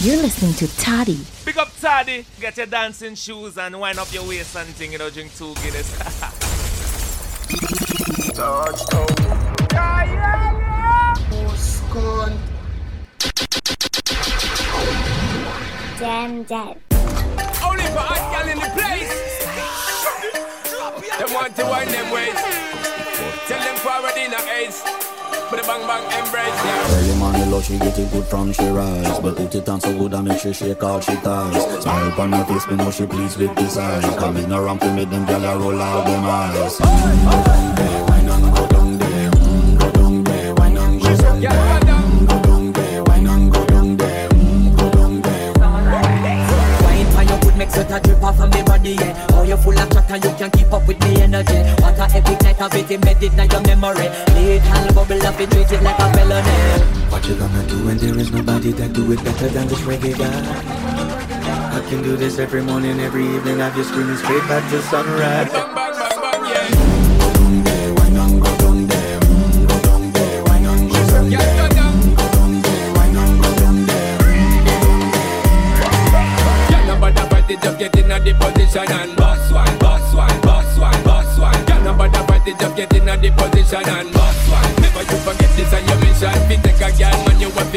You're listening to Toddy. Pick up Toddy. Get your dancing shoes and wind up your waist and thing. You know, drink two Guinness. Touchdown. Yeah, yeah, yeah. Damn dead. Only for hot girl in the place. Them want to wind them ways. Tell them forward in a ace. But the bang bang embrace, yeah. Early morning love, she get it good from she rise. But put it on so good I make sure shake all she ties. Smile upon her face, me know she pleased with this eyes. Coming around to make them gyal a roll out them eyes. Mm, Go down there, wine and go down there mm, Go down there, wine and go down there Go down there, wine go down there Go down there. Wine for good makes sweat a drip off of me body, yeah you full of chatter, you can't keep up with me energy What a epic night of it embedded in your memory Little bubble up, it treat it like a felony What you gonna do when there is nobody that do it better than this reggae guy? I can do this every morning, every evening Have you screaming straight back to sunrise Bang bang bang bang, yeah. Go down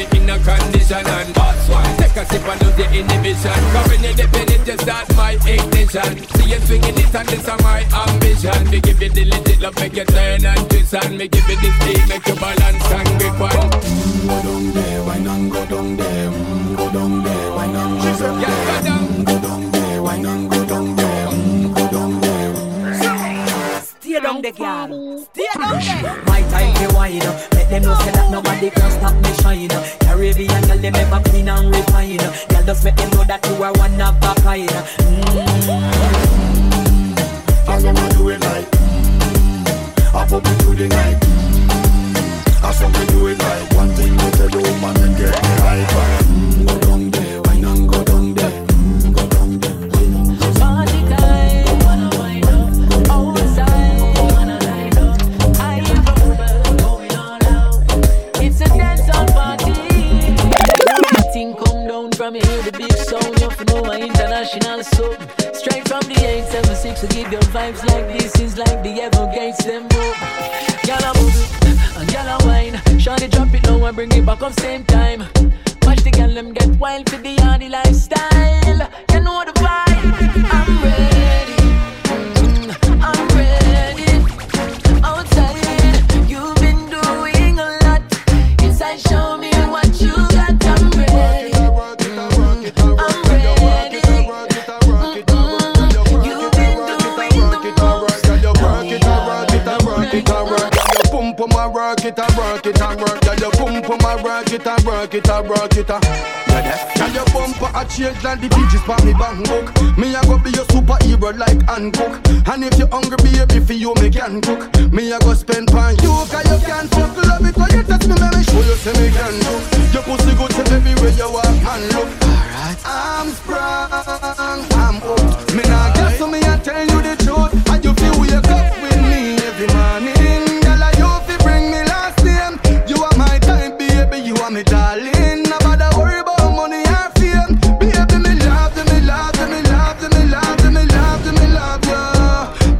when you in a condition and boss wine. Take a sip and lose the inhibition. Cause when you dip in it, you start my ignition. See you swinging it and this is my ambition. Me give you the legit love, make you turn and twist and me give you the speed, make you balance and grip on. Mm, Go down there, wine and go down there mm, Go down there, wine and go down there go down. mm, Go down there, wine and go down there mm, Go down there Stay down there, girl. Stay down there. My time to wine up. Let them know say that nobody can stop me shine. up. Caribbean girl, them ever clean and refine. Girl, just make them know that you are one of a kind. Mm. All them a do it like mm, I pop it through the night mm, I saw me do it like One thing you tell the woman and get me hyper mm, know international soul. Straight from the 876, we give you vibes like this. Is like the Evergates, them rope. Gyal a bubble, and gyal a wine. Shawty drop it low and bring it back up same time. Watch the gyal them get wild for the yardy lifestyle. You know the vibe. It a work it a. Yeah, your bumper a change like the pages pa me bank book? Me a go be your superhero like Hancock. And if you hungry baby for you me can cook. Me a go spend pan me darling Nobody worry about money or fame Baby, me love you, me love you, me love you, me love you, me love you, me love you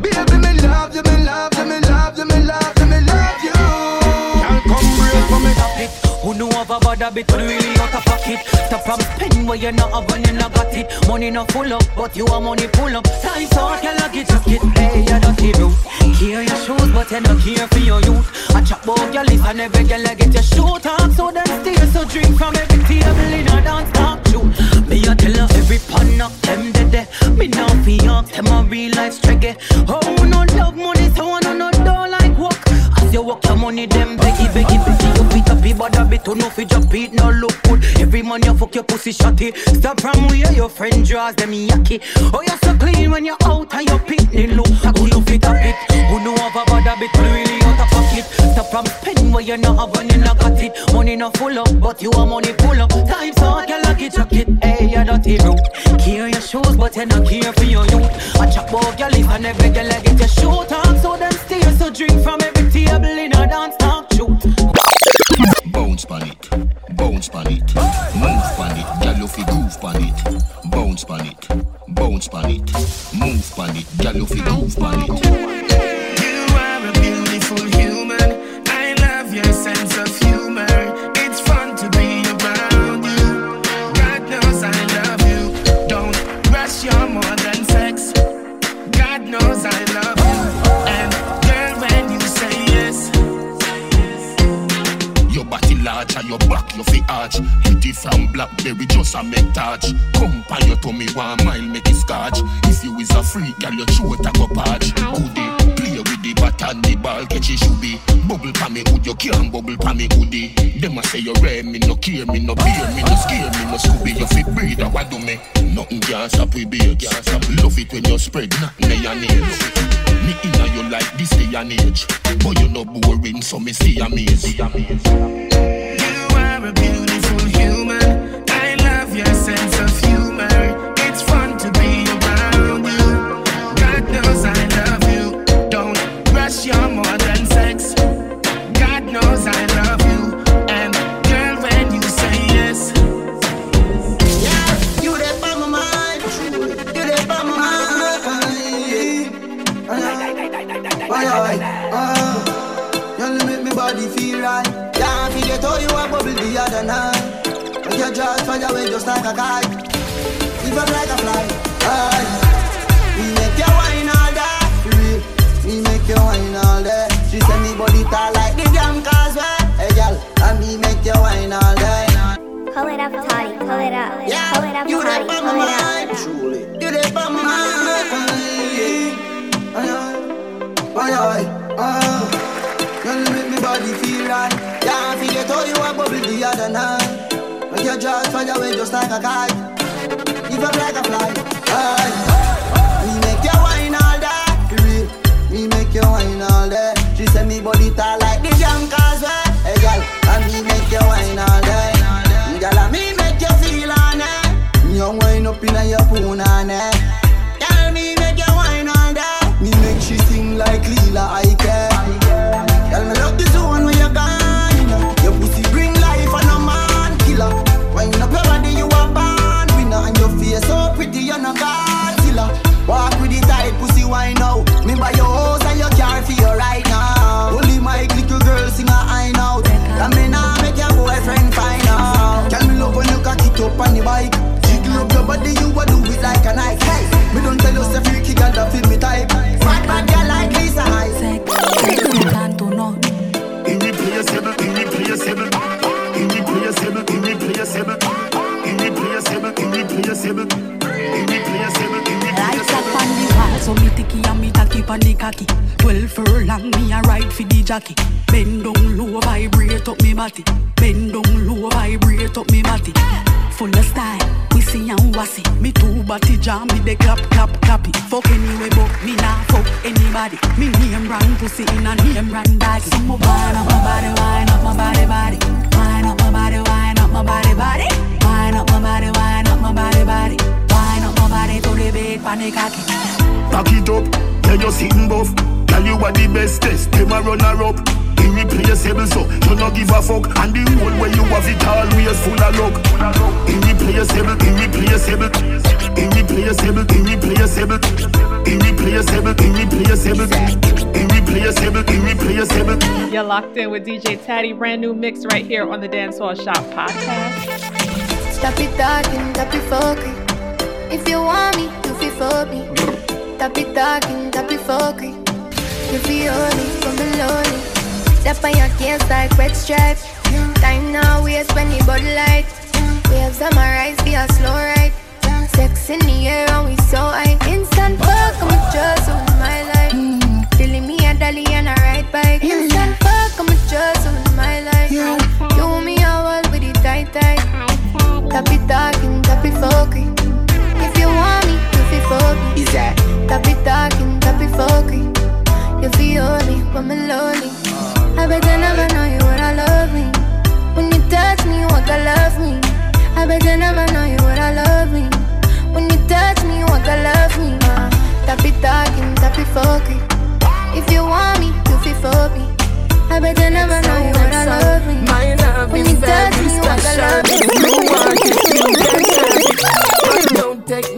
Baby, me love you, me love you, me love you, me love you, me love you Girl, come real for me Stop it. Who know of a bad habit, really pocket. Stop from spending where you not have when you not got it. Money not full up, but you are money pull up. Time can lock it, jacket. Hey, you don't keep you. Care your shoes, but you not care for your youth. I chop about your list and every girl I get your shoe talk. So then steal, so drink from every table in a dance talk show. Me a tell her every pan knock them dead. Me now fi ask them a real life struggle. Oh, no love money, so I no no don't like work. As you work your money, them beggy, beggy, beggy. You beat up your body, bit to no fi drop it, no look good. Every man you fuck your pussy shotty. Stop from where your friend draws them yucky. Oh, you're so clean when you're out and your picnic look. Who you fit up it? Who know have a bad habit, really out of pocket. Stop from spending where you not have when you not got it. Money not full up, but you are money pull up. Time so I can lock it, chuck it. Hey, you're dirty bro. Care your shoes, but you not care for your youth. I chop about your lip and every girl I get your shoe talk. So then steal, so drink from every table in a dance talk shoot. Bounce pan it, bounce pan it, move pan it, gyal fi groove pan it, bounce pan it, bounce pan it, move pan it, gyal fi groove pan it. And your back you fi arch. Pretty from blackberry just a make touch. Come pa your tummy one mile make it scotch. If you is a freak, girl your throat a go patch. With the bat and the ball catch it should be. Bubble pa me hood, you can't bubble pa me hoodie. Them a say you rare, me no care, me no beer, me no scare, me no scooby. You fit breathe, what do me? Nothing can stop we beer, can't stop. Love it when you spread, nothing they your nails. Me inna you like this day and age, but you no boring, so me see amaze. you are a beautiful human. I love your sense of humor. Bubble the other night. Make your jaws fire away just like a kite. Leave up like a fly. Aye. We make you wine all day. Real. We make you wine all day. She say me body tall like the damn causeway. Hey girl, and me make you wine all day. Pull it up, Toddy. Pull it up. Yeah, Pull it up, you Toddy. there for Pull my it up. mind. Truly, you there for my mind. Aye, aye, aye, aye. Girl, make me body feel right. Can't forget how you a bubble the other night. Make your jaws fly away just like a kite. Leave up like a fly. Aye. We make you wine all day. We make you wine all day. She say me body tall like the jam causeway. Eh? Hey girl, and me make you wine all day. Girl, and me make you feel on it. You wine up inna your punani. Girl, jockey. Bend down low, vibrate up me body. Bend down low, vibrate up me body. Full of style, see and wassy. Me two body jam, me de clap clap clappy. Fuck anyway, but me nah fuck anybody. Me name brand pussy in a name brand bag. So me wine up my body, wine up my body, body. Wine up my body, wine up my body, body. Wine up my body, wine up my body, body. Wine up my body to the bed, panic cocky. Back it up, yeah you sitting buff. Tell you what the bestest, them a runner up. Irreplaceable so, you no give a fuck. And the whole way you have it always full of luck. Irreplaceable, irreplaceable, irreplaceable, irreplaceable, irreplaceable, irreplaceable, irreplaceable, irreplaceable. You're locked in with DJ Taddy, brand new mix right here on the Dancehall Shop podcast. Stop it talking, stop it fucking. If you want me, you feel for me. Stop it talking, stop it fucking. You feel me from below me. Step on your case like red stripe. Time now, waste when the bud light. Waves on my rise, be a slow ride. Sex in the air, and we so high. Instant fuck, I'm a just on my life. Feeling me a dolly and a ride bike. Instant fuck, I'm a just on my life. You me a wall with it tight tight. Tap it talking, tap it fucking. If you want me, you for me. Is that? Tap it talking, tap it fucking. You me, but me lonely. I bet I never know you would I love me. When you touch me, you want to love me. I bet I never know you would I love me. When you touch me, you want to love me. Uh, tap it talking, tap it fucking. If you want me, you feel for me. I bet I never know you would I love me. My love When is you touch me, you to special. love me. If you want it, you can it. But don't take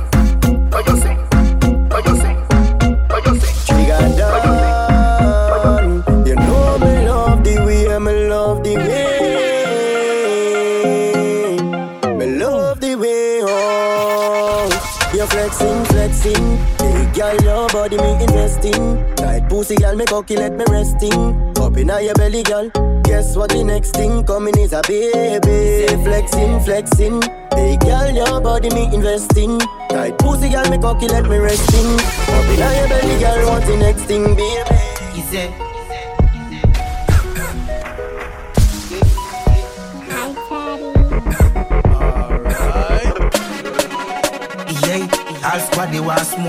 Pussy, girl, me cocky, let me resting. Up inna your belly, girl. Guess what the next thing coming is a baby. Flexing, flexing. Hey, girl, your body me investing. Tight pussy, girl, me cocky, let me resting. Up inna your belly, girl, what the next thing, baby? Easy. Yeah,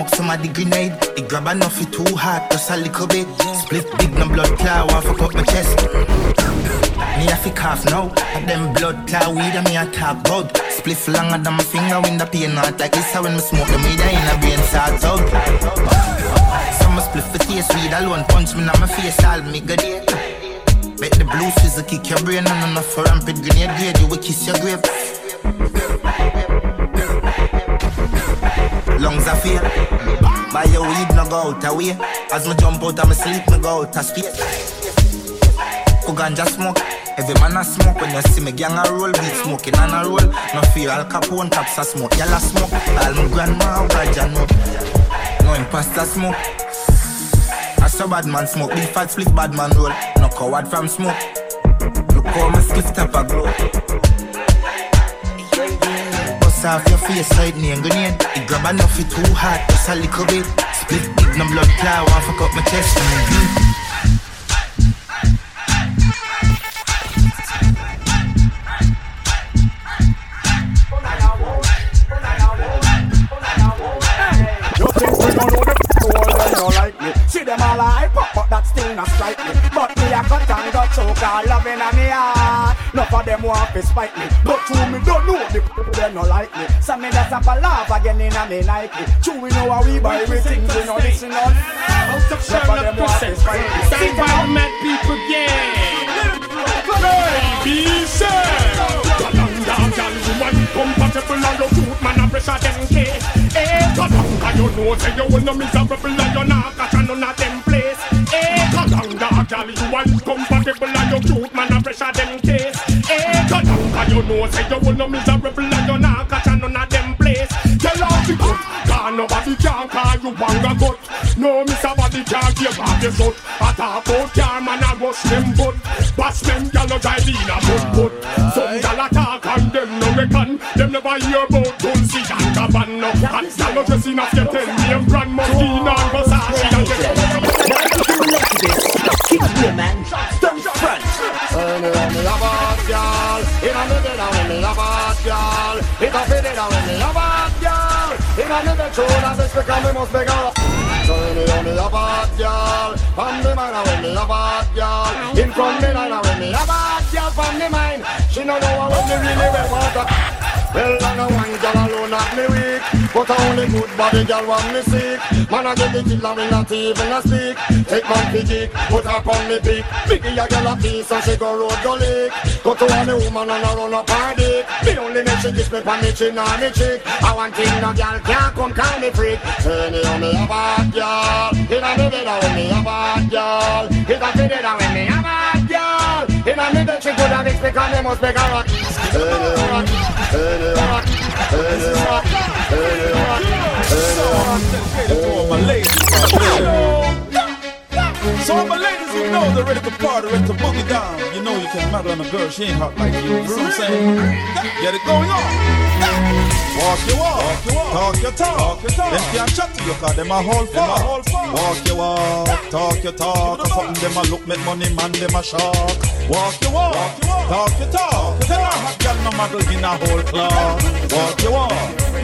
smoke some of the grenade. It grab enough it too hot, just a little bit. Split big no blood clot, want fuck up my chest. Me a fi cough now, them blood clot weed and me a talk about. Split longer than my finger when the pain not like this. How when me smoke the weed in a brain starts out. Some split for taste weed alone, punch me in my face, all me good day. Bet the blues fizz kick your brain and enough for rampant grenade grade, you will kiss your grave. Lungs are fear. Buy your weed, no go out away. As me jump out of my sleep, me go out of space. Who ganja smoke? Every man a smoke when you see me gang a roll, weed smoking and a roll. No fear, Al Capone taps a smoke, yalla smoke. All my grandma ganja know. No imposter smoke. I saw bad man smoke, big fat split bad man roll. No coward from smoke. Look how my spliff tap a glow. Bust off your face side me and grenade It grab enough it too hot, just a little bit Split big no blood clot, I fuck up my chest mm-hmm. See them all but that still not strike me. But me a cut and got choke all loving on me heart. None of them want to spite me. But true me don't know the them no like me. So me just have a laugh again in a me Nike. True we know how we buy we things we no listen on None of them want to spite me. Stand by the mad people, yeah. Baby, say. Kalanda, girl, woman, compatible and your food, man, a pressure them case. Eh, Kalanda, you know, say you will no miserable and you not catch none of them. place. Girl, you are compatible and your cute, man, a pressure them case. Eh, Kalanda, you know, say you will no miserable and you not catch none of them place. Tell all the good, cause nobody can call you banga gut. No, Mr. Body can't give back your shot. I talk about car, man, I rush them butt. Bash them, gal, no drive in a butt, butt. Some gal attack and them no reckon. Them never hear about Dolce and Gabbana. And gal no dressing up, you tell me, I'm brand Moschino and Versace It man, stand front And me have a girl In a bed and me have a girl It a fit it and me have a girl In a bed tune and this because me must make a So me when me a girl From me mind and me a girl In front me line and me a girl From me mind She no know when me really want well, I know one girl alone at me weak. But I only good body girl want me sick. Man, I get the killer when not even a stick Take man piggy, put her on me big Biggie a girl a piece and she go road go lick. Go to any woman and I run up her dick. Me only make she kiss me pa me chin and me cheek. I want thing no girl can't come call me freak. Me on me a bad girl In a me bed when me a bad girl It a fit it and when me a bad girl In a me bed she could have mix because me must make a rock Hey, rock, hey, rock, So all my ladies who know they're ready to party, ready to boogie down. You know you can matter on a girl, she ain't hot like you. You know what I'm saying? Get it going on. Walk your walk, talk your talk. Them can't chat to you cause them a whole fuck. Walk your walk, talk your talk. Or something them a look, make money, man, them a shark. Walk your walk, talk your talk. Tell her hot girl no model in a whole club. Walk your walk,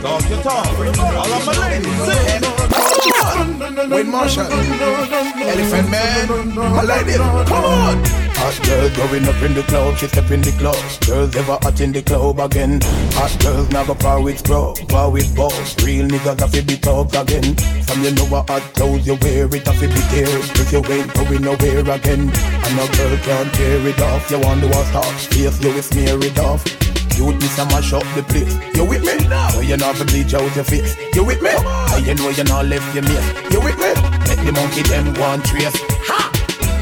talk your talk. All of my ladies, on. Wayne Marshall. Elephant Man. I like it. Come on. Hot girl going up in the club, she step in the club. Girls ever hot in the club again. Hot girls now go far with bro, far with boss. Real niggas have to be talk again. Some you know what hot clothes you wear, it have to be there. If you ain't going nowhere again, and no girl can't tear it off. You want to stop, face you will smear it off. You this a mash up the place. You with me? So you know to bleach out your face. You with me? And you know you not left your mate. You with me? Let the monkey them and trace. Ha!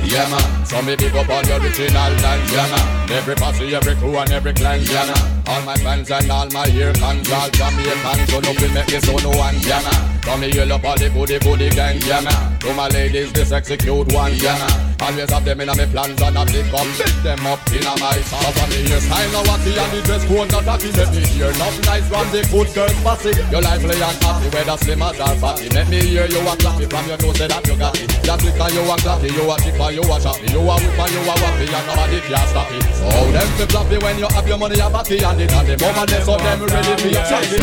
Yeah man, so me big up all the original dance Yeah man, every posse, every crew and every clan Yeah man, all my fans and all my ear fans All Jamaicans, so nothing make me so no one Yeah man, so me yell up all the goody goody gang Yeah man, to my ladies this execute one Yeah man, always have them in my plans and I pick up Build them up in my sauce And me hairstyle now what and the dress code not happy Let me hear. Enough nice from the good girls fussy Your lively and happy, whether slim or fatty Let me hear you a clappy from your nose that you got it. Just because you a clappy, you a chick you a choppy. You a whip and you a wappy and nobody can stop it. So them fi floppy when you have your money a backy And it and the moment they so them ready for your choppy.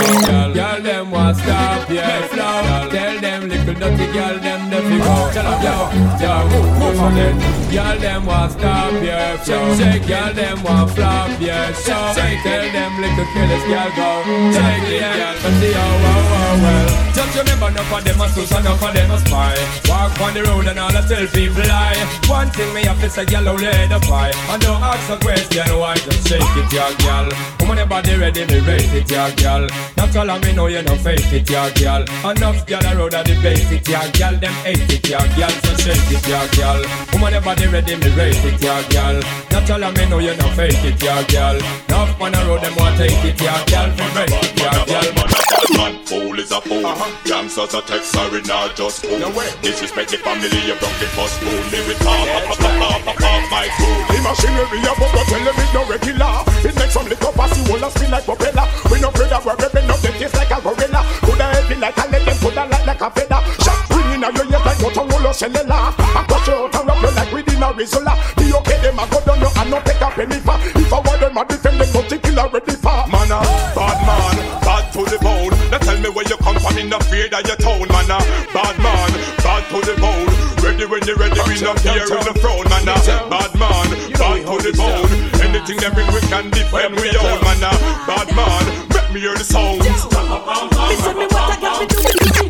Girl, them want stop, yeah, flow Tell them little dirty girl, them the fi go Tell them, yo, yo, move, on it. Girl, them want stop, yeah, flow Girl, them want flop, yeah, so Tell them little careless girl go. Take it, girl, but see how, wow, wow, well. Just remember, enough of them a sus, enough of them a spy. Walk on the road and all the selfie fly One thing me have to say, girl, only the pie And don't ask a question, why? Just shake it, yeah, girl Woman, your body ready, me rate it, yeah, girl. Of me know you no fake it, yeah, girl. Enough girl a road a debate it, yeah, girl. Them hate it, yeah, girl. So shake it, yeah, girl. Woman, your body ready, me rate it, yeah, girl. Of me know you no fake it, yeah, girl. Enough man a road, them want take it, yeah, girl. For rate it, yeah, girl Man, fool is a fool. Uh-huh. Gangsters a text, sorry, not just fool. Disrespect the family, you broke the first fool. Me with pop, pop, pop, pop, pop, pop, my fool. The machinery a bubble, tell them it's no regular. It makes some little passy, will spin like propeller. We no afraid that we're ripping up them taste like a gorilla. Coulda heavy like a lead, them coulda light like a feather. Shot ringing out your ears like Motorola cellular. I cut you out and wrap you like within a Rizzola. The okay, them a go down, you and not take a penny for. If I want them a defend them, don't kill already for. Man, a bad man, bad to the bone. Now tell me where you come from in the fear that you town, man. a Bad man, bad to the bone. Ready when you're ready, we not fear in the throne, man. a Bad man, bad to the bone. Anything that we quick can defend, we own, man. a Bad man, make me hear the sound. Listen me what I got me do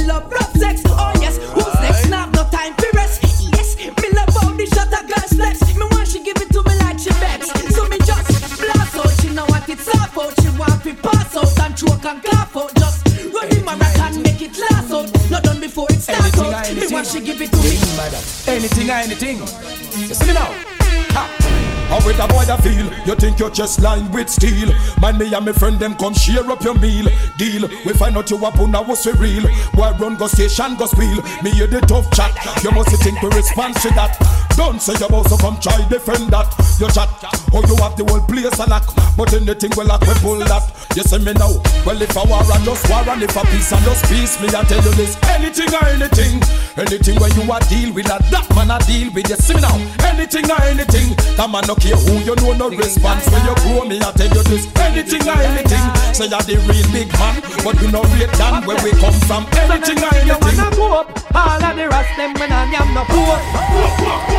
me love rough sex. Oh yes, who's next? Now no time for rest. Yes, me love how the shot a girl flex. Me want she give it to me like she begs. So me just blast out. She know what it's all about. She want to pass out and choke and cough out. Just run the marathon, make it last out. Not done before it starts Anything, out. Me anything. want she give it to me. Anything, anything. You see me now? Ha. How with a boy that feel? You think your chest lined with steel? Man, me and my friend them come share up your meal. Deal. We find out you up on was we real. Boy run go station go spiel. Me hear the tough chat. You must think we respond to that. Don't say you to come try defend that. You chat. Oh you have the whole place a lock. But anything we lock we pull that. You see me now? Well if a war and just war and if a peace and just peace, me I tell you this. Anything or anything. Anything when you a deal with that, that man a deal with you. See me now? Anything or anything. That man no care who you know no response. When you grow me I tell you this. Anything or anything. Say you're the real big man, but you no rate than where we come from. Anything or You anything. wanna go up, all of the rest them when I am no coke.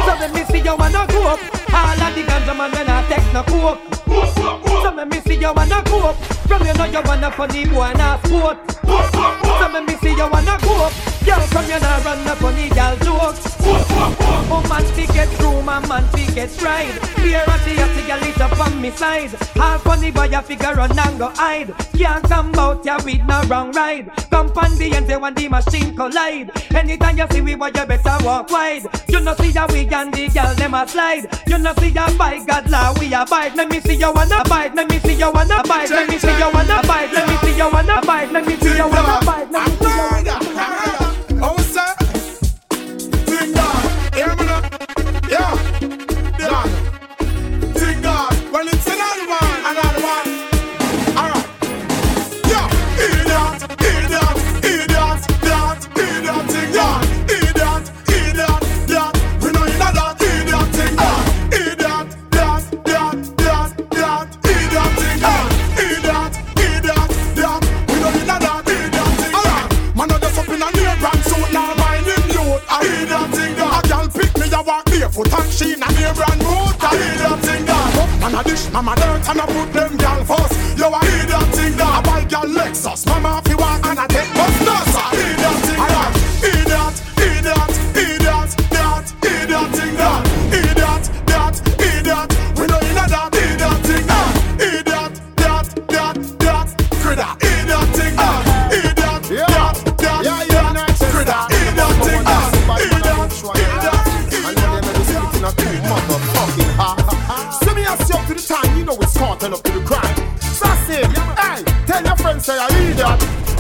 So let me see you wanna go up, all of the ganja man when I take no coke. So let me see you wanna go up, from you know you wanna funny boy and a sport. So let me see you wanna go up, girl from you know run the funny girl jokes. Oh man, we get through woman man fi get fried. Beer a she a see a lit up on me side. Half funny boy a figure run and go hide. Can't come out ya with no wrong ride. Come on the end when the machine collide. Anytime you see we boy you better walk wide. You know see ya we and the girl them a slide. You know see ya by God law we abide. Let me see you wanna bite. Let me see you wanna bite. Let me see you wanna bite. Let me see you wanna bite. Let me see you wanna bite. Let me see you wanna bite.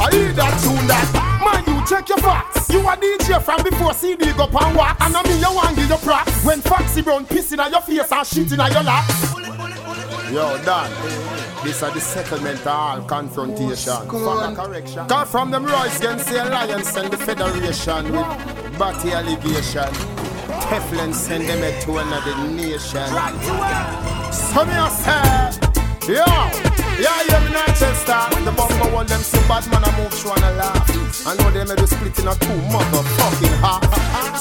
I hear that tune that. Man, you check your facts. You a DJ from before CD go pan walk, and I mean you want give your props. When Foxy Brown pissing on your face and shitting on your lap. Yo, Dan, this are the settlement of all confrontation. A correction. Cause from them Royce against the Alliance and the Federation with Batty allegation. Teflon send them to another nation. So me say, yo, yeah, yeah, me not Chester. The bumper wall them so bad man I move through and I laugh. I know they made a split in a two motherfucking half.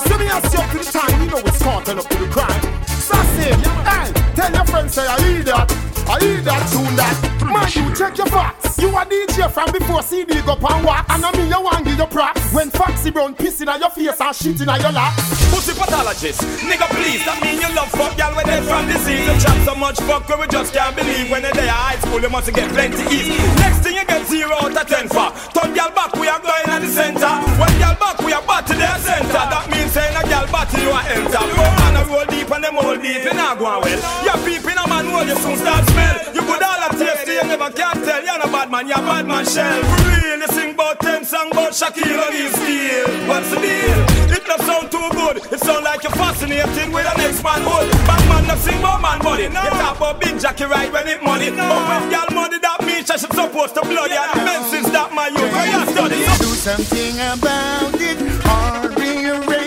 So me a say up to the time, you know it's caught up to the crime. Sassy, I hey, tell your friends say I hear that, I hear that tune that. Man, you check your facts. You a DJ from before CD go pan walk, and I mean you want give your props. When Foxy Brown pissing on your face and shitting on your lap. Pussy pathologist, nigga please, that mean you love fuck y'all when they from disease. You chat so much fuck where we just can't believe. When they there high school, you must get plenty ease. Next thing you get zero out of ten for. Turn y'all back, we are going at the center. When y'all back, we are back to their center. That means saying a y'all back you are enter. Go on a roll and them all deep, you not going well. Your people in a man hole, you soon start smell. You put all that tasty, you never can tell. You're a bad man, you're a bad man shell. For real, you sing about ten song about Shaquille O'Neal steel. What's the deal? It not sound too good. It sound like you're fascinated with an next man hood. Bad man not sing about man money. No. You talk about big Jackie right when it money. No. But when y'all money that means I should supposed to blood you. And men since that my youth, where you study. Do something about it, or rearrange.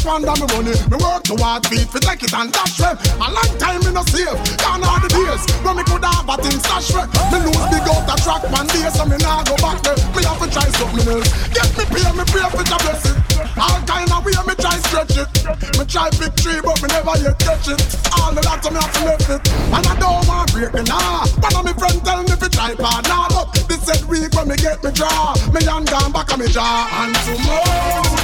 Fees so me money. Me work to hard feet fi take it and dash them. A long time me no save. Gone all the days when me could have a thing stash me. Me lose big out a track man days so me nah go back there. Me have to try something else. Get me pay, me pray for the blessing. All kind of way me try stretch it. Me try big tree but me never yet catch it. All of that so me have to left it. And I don't want break the law. One of me friend tell me fi try part now, but this said week when me get me draw. Me hand gone back on me jaw. And tomorrow,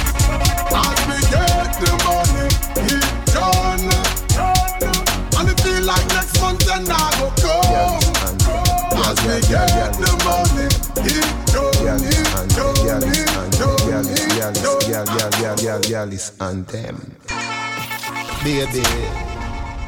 I. Baby,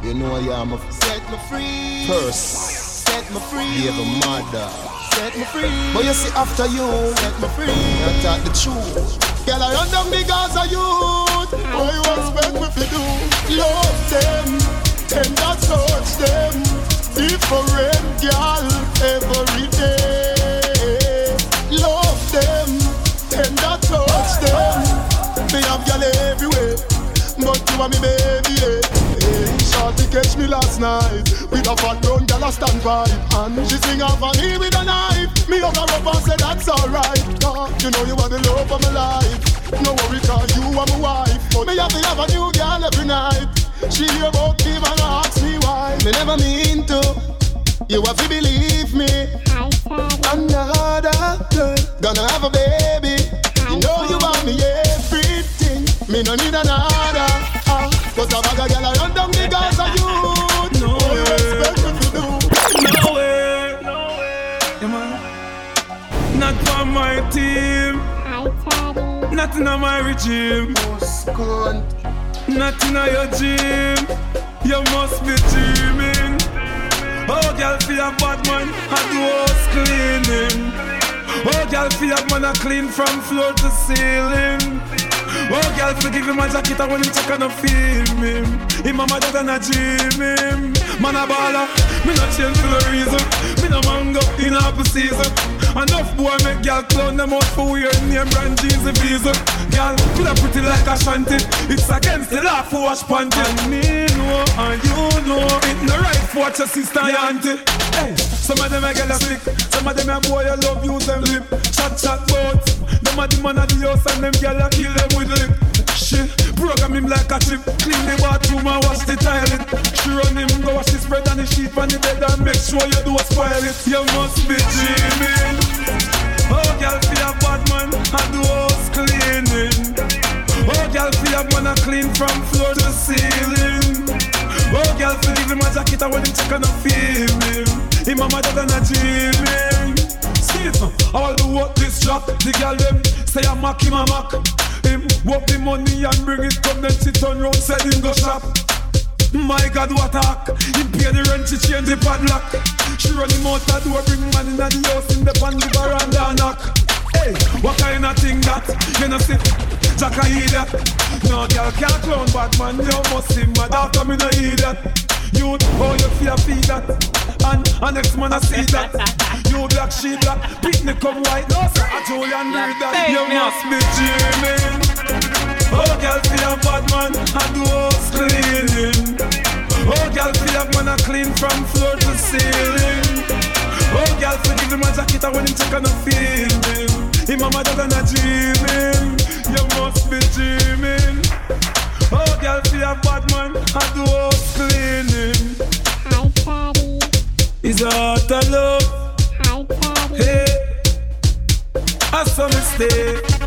you know I'm a Set me free. first. Set me free. Be a mother. Set me free. But you see after you, Set me free. I talk the truth. Girl, I run down because of youth. Mm. What you expect me to do? Love them, tender touch them. Different girl every day. Love them, tender touch them. Me have girl everywhere, but you are me baby. Hey, catch me last night with a fat brown girl a stand by, and she sing off on me with a knife. Me hug her up and say that's alright. You know you are the love of my life. No worry, cause you are my wife. But me have to have a new girl every night. She hear about me and ask me why. Me never mean to. You have to believe me. Another girl gonna have a baby. You know you want me everything. Me no need another. Uh, Cause a bag of girl I run down because of Not in my regime. Not in your gym. You must be dreaming. Oh, girl, feel a bad man. Do house cleaning. Oh, girl, feel a man a clean from floor to ceiling. Oh, girl, forgive him my jacket and when him check and I feel him. Him mama dad and I dream him. Man a baller, me not change for the reason. Me no mango in half a season. Enough boy make girl clown them out for weird name brand jeans and visa. Girl, feel a pretty like a shanty. It's against the law for wash panty. And me know and you know it no right for watch your sister and auntie. Hey, some of them a girl a sick, some of them a boy I love you them lip. Chat chat bout. Them a the man of the house and them girl a kill them with lip. Shit, program him like a chip. Clean the bathroom and wash the toilet. She run him, go wash the spread and the sheet on the bed and make sure you don't spoil it. You must be dreaming. Oh, girl, feel a bad man and do house cleaning. Oh, girl, feel a man a clean from floor to ceiling. Oh, girl, feel give him a jacket and when him check and I feel him. Him mama dad and a dreaming. See it, man. All the work this job, the girl them say I mack him a. Him work the money and bring it come then sit on round, said him go shop. My God, what talk! Him pay the rent, she change the padlock. She run him out the door, bring man in the house, in the pan the veranda knock. Hey, what kind of thing that? You know see, Jack I hear that. No girl can't clown bad man, you must see mad after me no hear that. You, oh you feel feel that, and and next man I see that. You black, she black, picnic come white, no sir, I told you and read that. You must be dreaming. Oh, girl, feel a bad man, I do house cleaning. Oh, girl, feel a man, I clean from floor to ceiling. Oh, girl, forgive him a jacket and when him check on I feeling. him. Mama and I dreaming. You must be dreaming. Oh, girl, feel a bad man, I do house cleaning. Hi, Is a heart of love. Hey, I saw mistake.